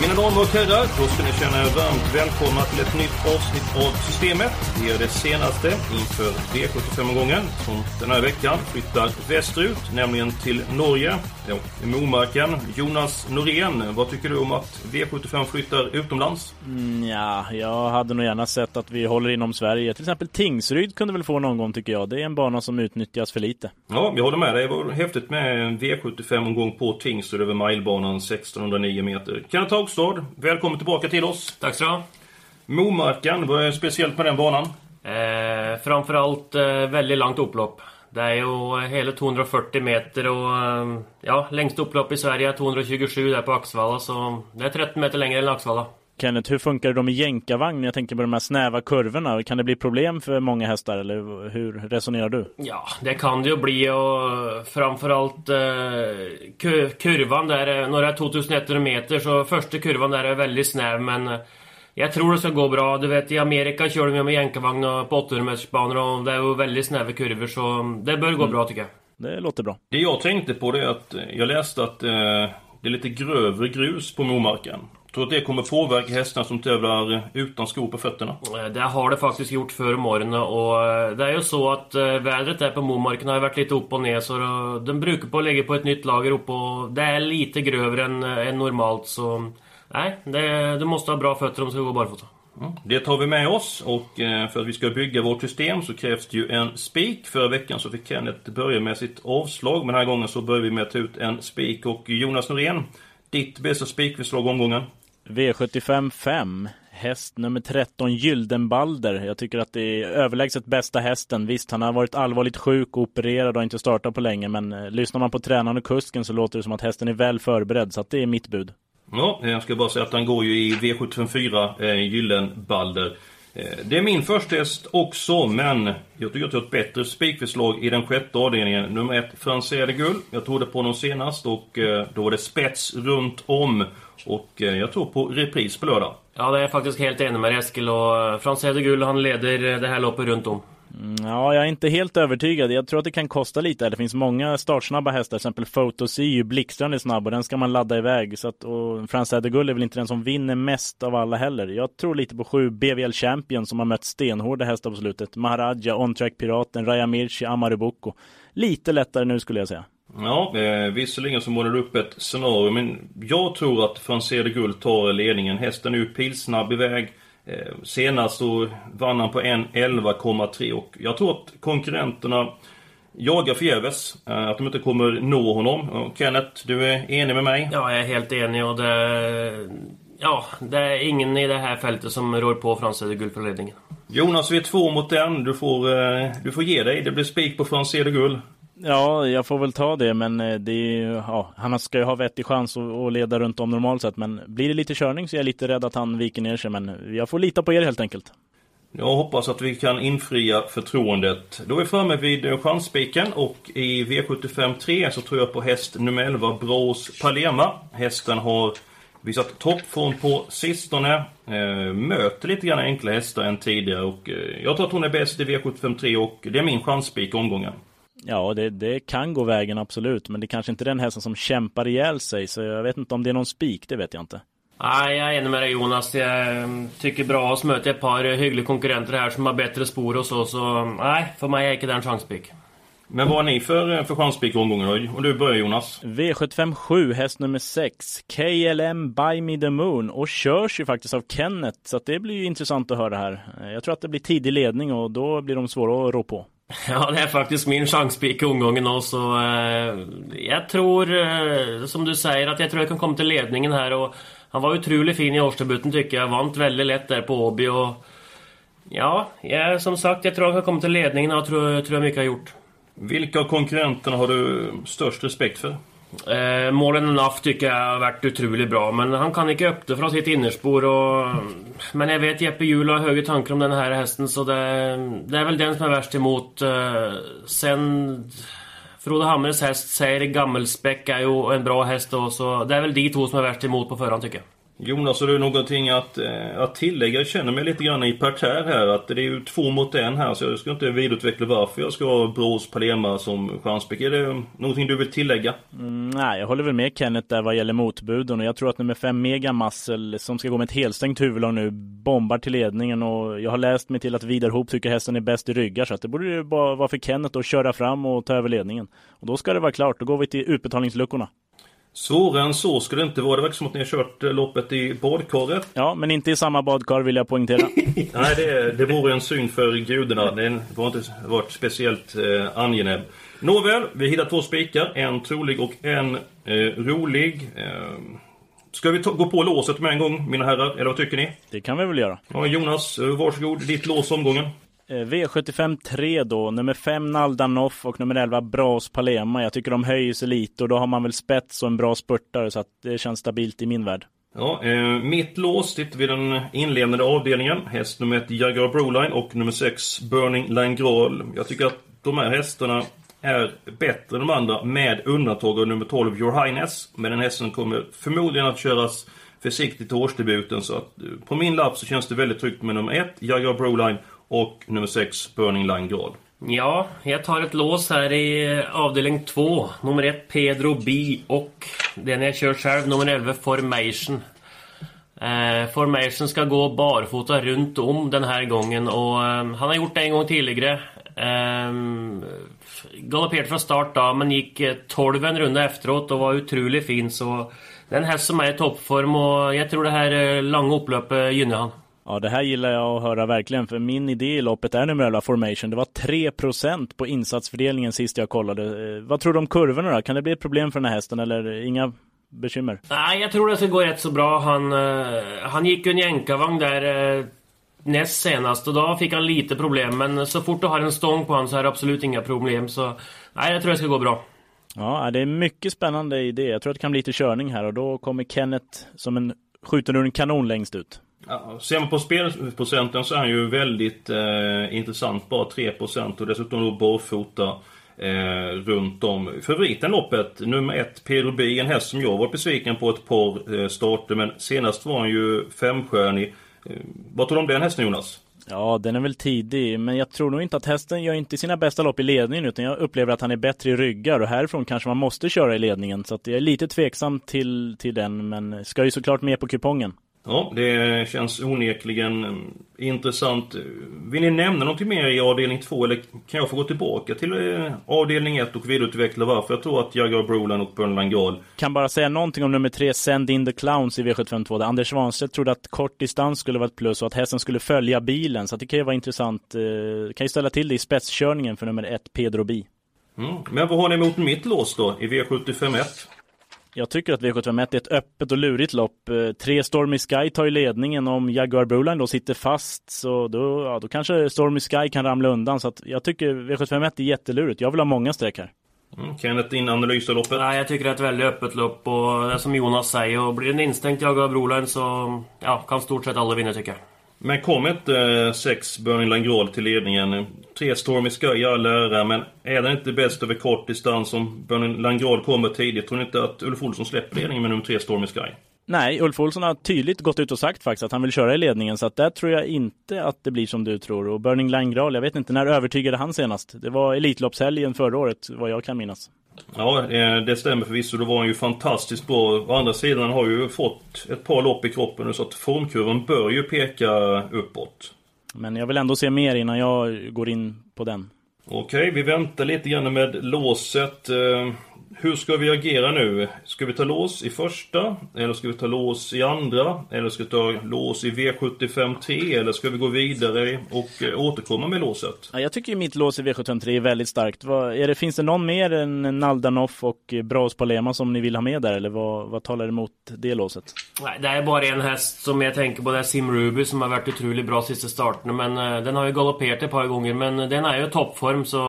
Mina damer och herrar, då ska ni känna er varmt välkomna till ett nytt avsnitt av Systemet. Det är det senaste inför V75-omgången som den här veckan flyttar västerut, nämligen till Norge, Momarken. Jonas Norén, vad tycker du om att V75 flyttar utomlands? Mm, ja, jag hade nog gärna sett att vi håller inom Sverige. Till exempel Tingsryd kunde väl få någon gång tycker jag. Det är en bana som utnyttjas för lite. Ja, jag håller med dig. Det var häftigt med en V75-omgång på Tingsryd över milebanan 1609 meter. Kenneth Haugstad, välkommen tillbaka till oss. Tack så du ha. Momarken, vad är speciellt med den banan? Eh, framförallt eh, väldigt långt upplopp. Det är ju hela 240 meter och eh, ja, längst upplopp i Sverige är 227 där på Axvalla så det är 13 meter längre än Axvalla. Kenneth, hur funkar det med jänkarvagn? Jag tänker på de här snäva kurvorna. Kan det bli problem för många hästar eller hur resonerar du? Ja, det kan det ju bli och framförallt eh, ku- kurvan där, eh, några 2100 meter så första kurvan där är väldigt snäv men jag tror det ska gå bra. Du vet i Amerika kör de ju med jänkarvagn och på 800 meters banor och det är ju väldigt snäva kurvor så det bör gå bra tycker jag. Det låter bra. Det jag tänkte på det är att eh, jag läste att eh, det är lite grövre grus på Momarken. Tror att det kommer påverka hästarna som tävlar utan skor på fötterna? Eh, Det har det faktiskt gjort förr om åren och eh, det är ju så att vädret där på Momarken har varit lite upp och ner så den brukar på att lägga på ett nytt lager upp och det är lite grövre än, än normalt så nej, det, du måste ha bra fötter om du ska gå barfota. Mm. Det tar vi med oss och eh, för att vi ska bygga vårt system så krävs det ju en spik. Förra veckan så fick Kenneth börja med sitt avslag men den här gången så börjar vi med att ta ut en spik. Och Jonas Norén, ditt bästa spikförslag omgången? V75 5. Häst nummer 13 Gyldenbalder. Jag tycker att det är överlägset bästa hästen. Visst, han har varit allvarligt sjuk och opererad och inte startat på länge. Men eh, lyssnar man på tränaren och kusken så låter det som att hästen är väl förberedd. Så att det är mitt bud. Ja, eh, jag ska bara säga att han går ju i V754 eh, Gyllenbalder. Eh, det är min första häst också, men jag tycker att jag har ett bättre spikförslag i den sjätte avdelningen. Nummer ett, Franzé Gull. Jag trodde på honom senast och eh, då var det spets runt om. Och eh, jag tror på repris på lördag. Ja, det är jag faktiskt helt enig med Eskil och eh, Frans Gull, han leder eh, det här loppet runt om. Mm, ja, jag är inte helt övertygad. Jag tror att det kan kosta lite. Det finns många startsnabba hästar, till exempel Photos är ju blixtrande snabb och den ska man ladda iväg. Så att, och Frans Gull är väl inte den som vinner mest av alla heller. Jag tror lite på sju BVL Champion som har mött stenhårda hästar på slutet. Maharaja, On Track Piraten, Raya Mirchi, Amaruboko. Lite lättare nu skulle jag säga. Ja, eh, visserligen så målar du upp ett scenario, men jag tror att Frans de Gull tar ledningen. Hästen är ju pilsnabb iväg. Eh, senast så vann han på 1.11,3 och jag tror att konkurrenterna jagar förgäves. Eh, att de inte kommer nå honom. Kenneth, du är enig med mig? Ja, jag är helt enig och det... Ja, det är ingen i det här fältet som rör på Frans Hedegull för ledningen. Jonas, vi är två mot en. Du får, eh, du får ge dig. Det blir spik på Franzé de Gull. Ja, jag får väl ta det, men eh, det är, ju- ja, han ska ju ha vettig chans att, att leda runt om normalt sett. Men blir det lite körning så är jag lite rädd att han viker ner sig. Men jag får lita på er helt enkelt. Jag hoppas att vi kan infria förtroendet. Då är vi framme vid eh, chansspiken och i V75 3 så tror jag på häst nummer 11, Brås Palema. Hästen har visat toppform på sistone. Eh, möter lite grann enkla hästar än tidigare och jag tror att hon är bäst i V75 3 och det är min chansspik i omgången. Ja, det, det kan gå vägen absolut. Men det är kanske inte är den hästen som kämpar ihjäl sig. Så jag vet inte om det är någon spik, det vet jag inte. Nej, jag är enig med dig Jonas. Jag mm, tycker bra att möta ett par hyggliga konkurrenter här som har bättre spår och så. Så nej, för mig är inte det en chanspik. Men vad har ni för, eh, för chansspik i omgången då? Och du börjar Jonas. V75 7, häst nummer 6. KLM By Me The Moon. Och körs ju faktiskt av Kenneth. Så att det blir ju intressant att höra här. Eh, Jag tror att det blir tidig ledning och då blir de svåra att rå på. Ja, det är faktiskt min chanspik i omgången också. Eh, jag tror, eh, som du säger, att jag tror jag kan komma till ledningen här. Och han var otroligt fin i årsdebuten tycker jag. Vant väldigt lätt där på Åby och... Ja, jag, som sagt, jag tror han kan komma till ledningen och tror, tror jag mycket har gjort. Vilka av konkurrenterna har du störst respekt för? Eh, Målen Enough tycker jag har varit otroligt bra, men han kan inte öppna från sitt innerspår. Och, men jag vet Jeppe Hjul har höga tankar om den här hästen, så det, det är väl den som är värst emot. Eh, sen... Frode Hamres häst säger Gammelspäck är ju en bra häst då, så det är väl de två som är värst emot på förhand tycker jag. Jonas, har du någonting att, eh, att tillägga? Jag känner mig lite grann i parterre här. Att det är ju två mot en här, så jag ska inte vidareutveckla varför jag ska ha Brås Palema som chanspick. Är det någonting du vill tillägga? Mm, nej, jag håller väl med Kenneth där vad gäller motbuden och jag tror att nummer fem Mega Muscle som ska gå med ett helstängt huvudlag nu bombar till ledningen och jag har läst mig till att Vidar Hoop tycker hästen är bäst i ryggar så att det borde ju bara vara för Kenneth att köra fram och ta över ledningen. Och då ska det vara klart, då går vi till utbetalningsluckorna. Svårare än så skulle det inte vara. Det verkar som att ni har kört eh, loppet i badkaret. Ja, men inte i samma badkar vill jag poängtera. Nej, det, det vore en syn för gudarna. Det har inte varit speciellt eh, angenäm. Nåväl, vi hittar två spikar. En trolig och en eh, rolig. Eh, ska vi gå på låset med en gång, mina herrar? Eller vad tycker ni? Det kan vi väl göra. Ja, Jonas, eh, varsågod. Ditt lås omgången. Eh, V75 3 då, nummer 5 Naldanoff och nummer 11 Bras Palema. Jag tycker de höjer sig lite och då har man väl spets och en bra spurtare så att det känns stabilt i min värld. Ja, eh, mitt lås sitter vid den inledande avdelningen. Häst nummer 1 Jaguar Broline och nummer 6 Burning Line Graal. Jag tycker att de här hästarna är bättre än de andra med undantag av nummer 12 Your Highness. Men den hästen kommer förmodligen att köras försiktigt till årsdebuten så att eh, på min lapp så känns det väldigt tryggt med nummer 1 Jaguar Broline och nummer 6 Burning Line Grad. Ja, jag tar ett lås här i eh, avdelning 2. Nummer 1 Pedro B och den jag kör själv, nummer 11 Formation. Eh, Formation ska gå barfota runt om den här gången och eh, han har gjort det en gång tidigare. Eh, galopperade från start då, men gick eh, 12 en runda efteråt och var otroligt fin så det är en häst som är i toppform och jag tror det här eh, långa upploppet gynnar han. Ja, det här gillar jag att höra verkligen, för min idé i loppet är 11 formation. Det var 3% på insatsfördelningen sist jag kollade. Eh, vad tror du om kurvorna då? Kan det bli ett problem för den här hästen eller inga bekymmer? Nej, jag tror det ska gå rätt så bra. Han, uh, han gick ju en jänkarvagn där uh, näst senast och då fick han lite problem. Men så fort du har en stång på honom så är det absolut inga problem. Så nej, jag tror det ska gå bra. Ja, det är mycket spännande idé. Jag tror att det kan bli lite körning här och då kommer Kenneth som en skjuter ur en kanon längst ut. Ja, ser man på spelprocenten så är han ju väldigt eh, intressant. Bara 3% och dessutom då barfota eh, runt om. Favoriten loppet, nummer ett, Pedro B, en häst som jag var besviken på ett par eh, starter. Men senast var han ju femstjärnig. Eh, vad tror du om den hästen Jonas? Ja, den är väl tidig, men jag tror nog inte att hästen gör inte sina bästa lopp i ledningen, utan jag upplever att han är bättre i ryggar och härifrån kanske man måste köra i ledningen. Så att jag är lite tveksam till, till den, men ska ju såklart med på kupongen. Ja, det känns onekligen mm, intressant. Vill ni nämna något mer i avdelning 2 eller kan jag få gå tillbaka till eh, avdelning 1 och vidareutveckla varför jag tror att Jaguar Brolan och Burnland Gal Kan bara säga någonting om nummer 3, Send In The Clowns i V752 där Anders Svanstedt trodde att kort distans skulle vara ett plus och att hästen skulle följa bilen. Så det kan ju vara intressant. Eh, kan ju ställa till det i spetskörningen för nummer 1, Pedro Bi. Mm. Men vad har ni emot mitt lås då i V751? Jag tycker att V751 är ett öppet och lurigt lopp. Eh, tre Stormy Sky tar ju ledningen. Om Jaguar Broline då sitter fast så då, ja, då kanske Stormy Sky kan ramla undan. Så att jag tycker V751 är jättelurigt. Jag vill ha många streck här. Mm. Kenneth, din analys av loppet? Nej, jag tycker det är ett väldigt öppet lopp och det är som Jonas säger. Och blir det en instängt Jaguar Broline så ja, kan stort sett alla vinna tycker jag. Men kom inte eh, sex Burning Langrol till ledningen? Tre Stormy Sky i all ära, men är det inte bäst över kort distans om Burning Langrol kommer tidigt? Tror ni inte att Ulf Olsson släpper ledningen med nummer tre Stormy Sky? Nej, Ulf Olsson har tydligt gått ut och sagt faktiskt att han vill köra i ledningen, så att där tror jag inte att det blir som du tror. Och Burning Langrol, jag vet inte, när övertygade han senast? Det var Elitloppshelgen förra året, vad jag kan minnas. Ja, det stämmer förvisso. Då var han ju fantastiskt bra. Å andra sidan har ju fått ett par lopp i kroppen nu så att formkurvan bör ju peka uppåt. Men jag vill ändå se mer innan jag går in på den. Okej, vi väntar lite grann med låset. Eh, hur ska vi agera nu? Ska vi ta lås i första? Eller ska vi ta lås i andra? Eller ska vi ta lås i V75 3? Eller ska vi gå vidare och eh, återkomma med låset? Ja, jag tycker mitt lås i V75 3 är väldigt starkt. Vad, är det, finns det någon mer än Naldanoff och Braus Palema som ni vill ha med där? Eller vad, vad talar emot det låset? Nej, det är bara en häst som jag tänker på. Det är Sim Ruby som har varit otroligt bra sista starten. Men uh, den har ju galopperat ett par gånger. Men den är ju i toppform så...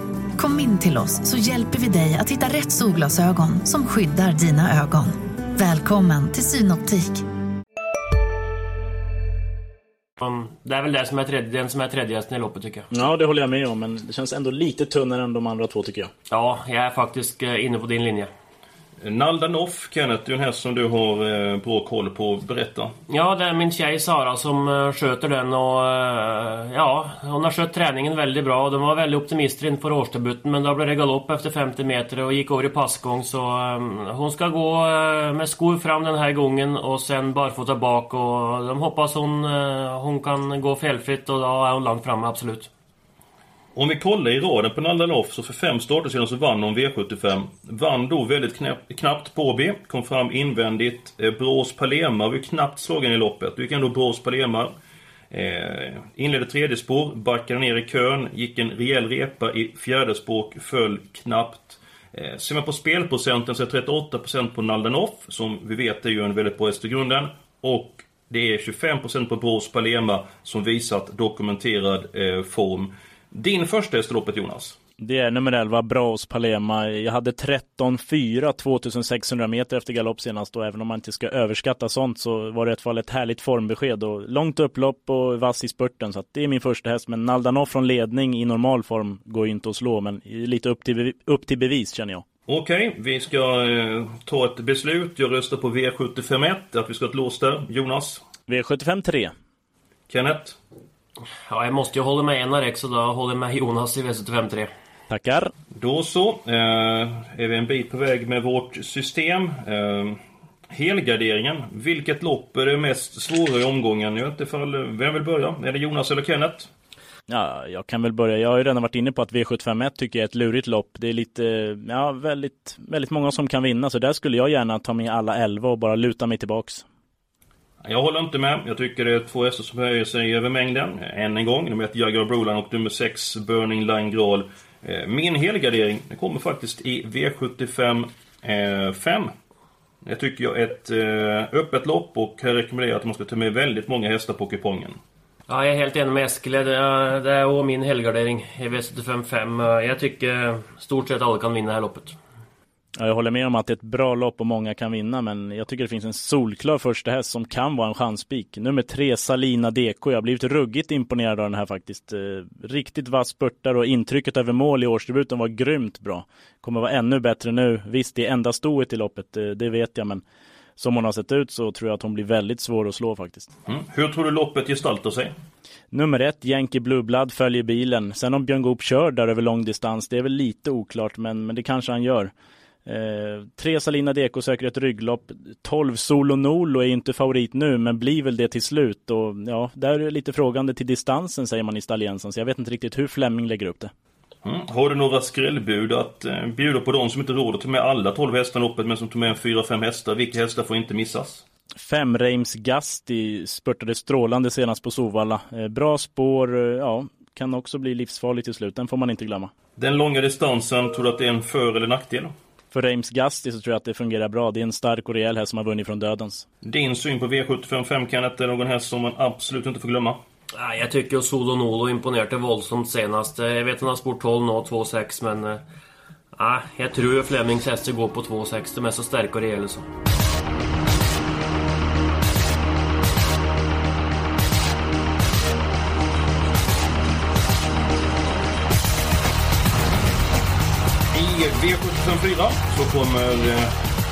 Kom in till oss så hjälper vi dig att hitta rätt solglasögon som skyddar dina ögon. Välkommen till Synoptik. Det är väl det som är tredje, den som är tredje hästen i loppet tycker jag. Ja, det håller jag med om. Men det känns ändå lite tunnare än de andra två tycker jag. Ja, jag är faktiskt eh, inne på din linje. Naldanoff, Kenneth, det är en häst som du har eh, bra koll på. Berätta. Ja, det är min tjej Sara som eh, sköter den och eh, ja, hon har skött träningen väldigt bra. De var väldigt optimister inför årsdebuten men då blev det galopp efter 50 meter och gick över i passgång så ehm, hon ska gå med skor fram den här gången och sen barfota bak och de hoppas hon, hon kan gå felfritt och då är hon långt framme, absolut. Om vi kollar i raden på Naldanoff så för fem starter sedan så vann hon V75. Vann då väldigt knappt, knappt på B. Kom fram invändigt. Eh, Brås Palema var ju knappt slagen i loppet. Då gick ändå Brås Palema. Eh, inledde tredje spår, backade ner i kön, gick en rejäl repa i fjärde spår, föll knappt. Eh, ser man på spelprocenten så är 38% på Naldanoff, som vi vet är ju en väldigt bra häst i grunden. Och det är 25% på Brås Palema som visat dokumenterad eh, form. Din första i loppet Jonas? Det är nummer 11, Braus Palema. Jag hade 13-4 2600 meter efter galopp senast och även om man inte ska överskatta sånt så var det i alla fall ett härligt formbesked och långt upplopp och vass i spurten så att det är min första häst men Naldanoff från ledning i normal form går ju inte att slå men lite upp till, upp till bevis känner jag. Okej, okay, vi ska eh, ta ett beslut. Jag röstar på V751, att vi ska ha ett lås där. Jonas? V75 3. Kenneth? Ja, jag måste ju hålla med Enarex så då håller jag med Jonas i V753. Tackar. Då så. Eh, är vi en bit på väg med vårt system. Eh, helgarderingen. Vilket lopp är det mest svåra i omgången? Jag vet inte ifall, vem vill börja? Är det Jonas eller Kenneth? Ja, jag kan väl börja. Jag har ju redan varit inne på att V751 tycker jag är ett lurigt lopp. Det är lite, ja, väldigt, väldigt många som kan vinna. Så där skulle jag gärna ta med alla 11 och bara luta mig tillbaks. Jag håller inte med. Jag tycker det är två hästar som höjer sig över mängden. Än en gång. Nummer 1 Jaguar Brolan och nummer 6 Burning Line Graal. Eh, min helgardering kommer faktiskt i V75 5. Jag tycker jag är ett eh, öppet lopp och jag rekommenderar att man ska ta med väldigt många hästar på kupongen. Ja, jag är helt enig med Eskil. Det är, det är min helgardering i V75 5. Jag tycker stort sett alla kan vinna det här loppet. Ja, jag håller med om att det är ett bra lopp och många kan vinna, men jag tycker det finns en solklar första häst som kan vara en chanspik. Nummer tre, Salina Deko. Jag har blivit ruggigt imponerad av den här faktiskt. Eh, riktigt vass spurtar och intrycket över mål i årsdebuten var grymt bra. Kommer vara ännu bättre nu. Visst, det är enda stoet i loppet, eh, det vet jag, men som hon har sett ut så tror jag att hon blir väldigt svår att slå faktiskt. Mm. Hur tror du loppet gestaltar sig? Nummer ett, Yankee Blue Blood följer bilen. Sen om Björn Goop kör där över lång distans, det är väl lite oklart, men, men det kanske han gör. Eh, tre Salina Deko söker ett rygglopp. 12 Solo Nolo är inte favorit nu, men blir väl det till slut. Och ja, där är det lite frågande till distansen säger man i Stalliensen, så jag vet inte riktigt hur Flemming lägger upp det. Mm. Har du några skrällbud att eh, bjuda på de som inte råder ta med alla 12 hästarna loppet, men som tar med 4-5 hästar? Vilka hästar får inte missas? Fem Reims Gasti spurtade strålande senast på Sovalla. Eh, bra spår, eh, ja, kan också bli livsfarligt till slut. Den får man inte glömma. Den långa distansen, tror du att det är en för eller nackdel? För Reims Gasti så tror jag att det fungerar bra. Det är en stark och rejäl häst som har vunnit från dödens. Din syn på V75 Kenneth, är någon häst som man absolut inte får glömma? Nej, jag tycker ju Solo Nolo imponerade våldsamt senast. Jag vet att han har sport 12 nu, 2,6 men... Nej, eh, jag tror ju Flemings hästar går på 2,6. De är så starka och rejäla så. 2004 så kommer eh,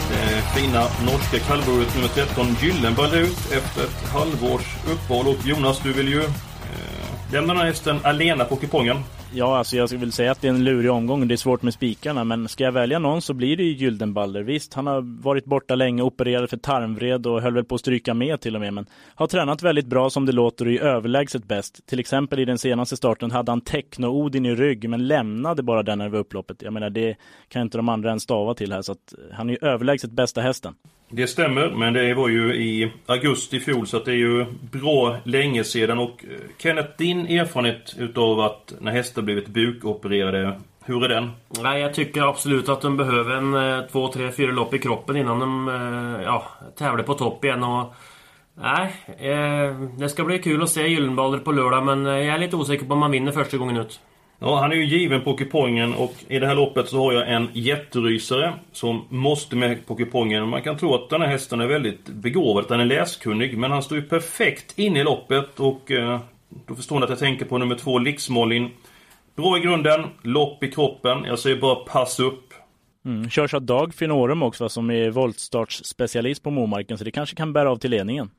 det fina norska kallblodet nummer 13 Gyllenball ut efter ett halvårs uppehåll. Och Jonas, du vill ju eh, lämna den här hästen alena på kupongen. Ja, alltså jag vill säga att det är en lurig omgång och det är svårt med spikarna. Men ska jag välja någon så blir det ju Gyldenballer. Visst, han har varit borta länge, opererad för tarmvred och höll väl på att stryka med till och med. Men har tränat väldigt bra som det låter och är överlägset bäst. Till exempel i den senaste starten hade han Techno-Odin i rygg men lämnade bara den över upploppet. Jag menar, det kan inte de andra ens stava till här. Så att han är ju överlägset bästa hästen. Det stämmer, men det var ju i augusti i fjol så att det är ju bra länge sedan. Och eh, Kenneth, din erfarenhet utav att när hästar blivit bukopererade, hur är den? Nej, jag tycker absolut att de behöver en eh, två, tre, fyra lopp i kroppen innan de eh, ja, tävlar på topp igen. Och, nej, det ska bli kul att se Gyllenballer på lördag men jag är lite osäker på om man vinner första gången ut. Ja, han är ju given på kupongen och i det här loppet så har jag en jätterysare som måste med på kupongen. Man kan tro att den här hästen är väldigt begåvad, att han är läskunnig, men han står ju perfekt in i loppet och eh, då förstår ni att jag tänker på nummer två, Lixmolin. Bra i grunden, lopp i kroppen. Jag säger bara pass upp. Mm. Körs av Dag Finorum också som är voltstartsspecialist på Momarken så det kanske kan bära av till ledningen.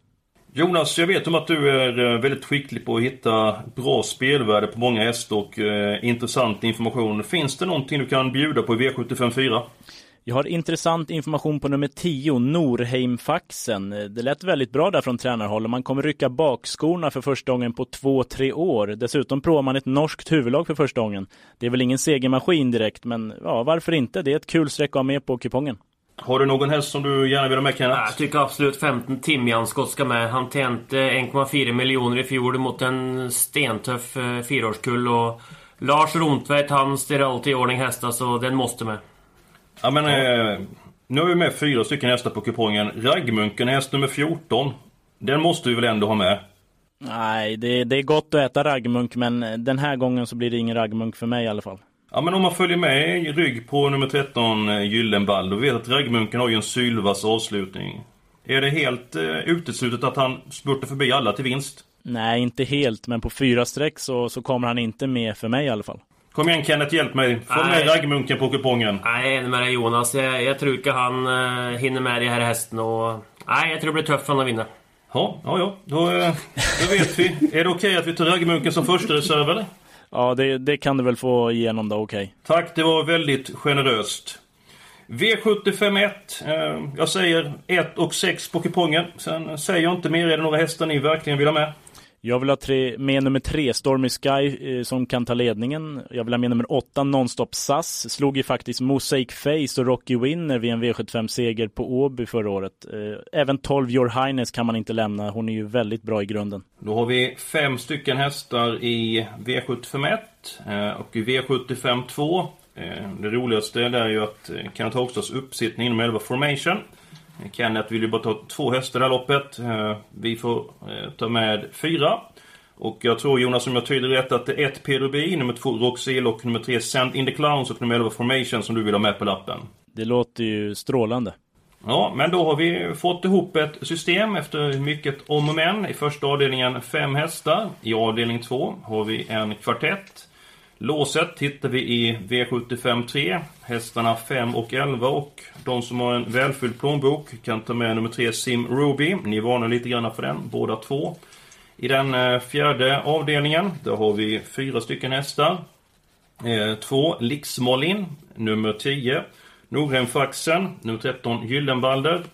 Jonas, jag vet om att du är eh, väldigt skicklig på att hitta bra spelvärde på många hästar och eh, intressant information. Finns det någonting du kan bjuda på i V754? Jag har intressant information på nummer 10, Norheimfaxen. Det lät väldigt bra där från tränarhåll man kommer rycka bakskorna för första gången på två, tre år. Dessutom provar man ett norskt huvudlag för första gången. Det är väl ingen segermaskin direkt, men ja, varför inte? Det är ett kul streck att ha med på kupongen. Har du någon häst som du gärna vill ha med Kenneth? Jag tycker absolut 15 Timjanskott ska med. Han tjänade 1,4 miljoner i fjol mot en stentuff eh, fyraårskull. Och Lars Romtveit han ställer alltid i ordning hästar så den måste med. Ja men eh, nu har vi med fyra stycken hästar på kupongen. Raggmunken är häst nummer 14. Den måste vi väl ändå ha med? Nej, det, det är gott att äta raggmunk men den här gången så blir det ingen raggmunk för mig i alla fall. Ja men om man följer med i rygg på nummer 13 eh, Gyllenball, då vet att raggmunken har ju en sylvass avslutning. Är det helt eh, uteslutet att han spurtar förbi alla till vinst? Nej, inte helt, men på fyra streck så, så kommer han inte med för mig i alla fall. Kom igen Kenneth, hjälp mig. Få med raggmunken på kupongen. Nej, jag är enig med dig Jonas. Jag, jag tror inte han uh, hinner med det här hästen och... Nej, jag tror det blir tufft för honom att vinna. Ja, ja, ja. Då, eh, då vet vi. är det okej okay att vi tar raggmunken som första reserv eller? Ja, det, det, kan du väl få igenom då, okej. Okay. Tack, det var väldigt generöst. V751. Eh, jag säger 1 och 6 på kupongen. Sen säger jag inte mer. Är det några hästar ni verkligen vill ha med? Jag vill ha tre, med nummer tre, Stormy Sky, eh, som kan ta ledningen. Jag vill ha med nummer åtta, Nonstop SAS. Slog ju faktiskt Mosaic Face och Rocky Winner vid en V75-seger på Åby förra året. Eh, även 12 Your Highness kan man inte lämna. Hon är ju väldigt bra i grunden. Då har vi fem stycken hästar i V751 eh, och i V75 2. Eh, det roligaste är ju att eh, Kenneth Hogstads uppsittning inom 11 Formation. Kenneth vill ju bara ta två hästar i det här loppet. Eh, vi får eh, ta med fyra. Och jag tror Jonas, om jag tyder rätt, att det är ett Pedro nummer två Roxil och nummer tre Sent in the Clowns och nummer 11 Formation som du vill ha med på lappen. Det låter ju strålande. Ja, men då har vi fått ihop ett system efter mycket om och men. I första avdelningen fem hästar. I avdelning två har vi en kvartett. Låset hittar vi i V75 3. Hästarna 5 och 11 och de som har en välfylld plånbok kan ta med nummer 3 Sim Ruby. Ni varnar lite grann för den, båda två. I den eh, fjärde avdelningen, där har vi fyra stycken hästar. Eh, två Lixmollin, nummer 10. Norheimfaxen, nummer 13 Gyllenbalder.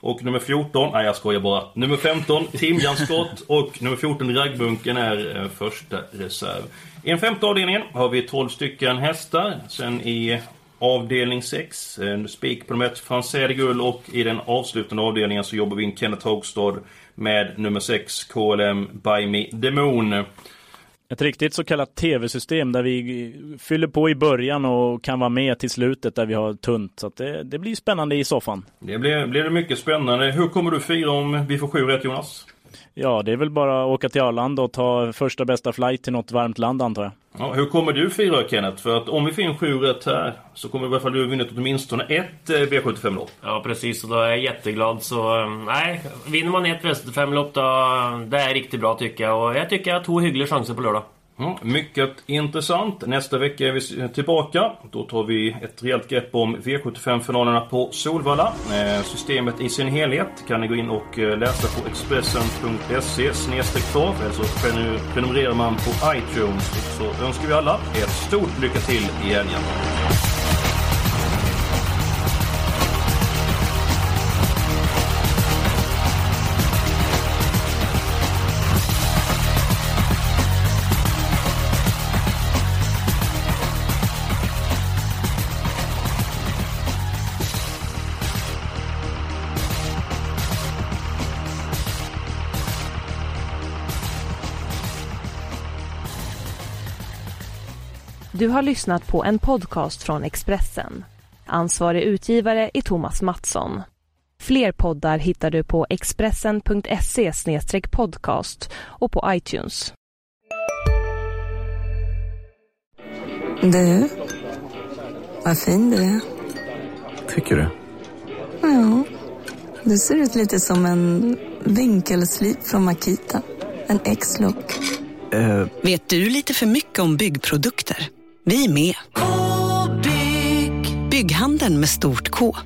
Och nummer 14, nej jag skojar bara. Nummer 15 Timjanskott och nummer 14 Raggbunken är eh, första reserv. I den femte avdelningen har vi 12 stycken hästar. Sen i avdelning 6, en spik på nummer 1, Français de Gull och i den avslutande avdelningen så jobbar vi in Kenneth Hagstad med nummer 6, KLM By Me Demon. Ett riktigt så kallat tv-system där vi fyller på i början och kan vara med till slutet där vi har tunt. Så det, det, blir spännande i soffan. Det blir, blir det mycket spännande. Hur kommer du fira om vi får sju rätt Jonas? Ja, det är väl bara att åka till Arlanda och ta första bästa flight till något varmt land antar jag. Ja, hur kommer du fira Kenneth? För att om vi finner sju rätt här så kommer i alla fall du ha vunnit åtminstone ett eh, V75-lopp. Ja precis, och då är jag jätteglad. Så eh, nej, vinner man ett V75-lopp då, det är riktigt bra tycker jag. Och jag tycker jag har två hyggliga chanser på lördag. Mm, mycket intressant. Nästa vecka är vi tillbaka. Då tar vi ett rejält grepp om V75-finalerna på Solvalla. Eh, systemet i sin helhet kan ni gå in och eh, läsa på Expressen.se trav eller så prenumererar man på iTunes. Och så önskar vi alla ett stort lycka till i helgen. Du har lyssnat på en podcast från Expressen. Ansvarig utgivare är Thomas Mattsson. Fler poddar hittar du på expressen.se podcast och på iTunes. Du, vad fin du är. Tycker du? Ja, du ser ut lite som en vinkelslip från Makita. En X-look. Uh. Vet du lite för mycket om byggprodukter? Vi är med. -bygg. Bygghandeln med stort K.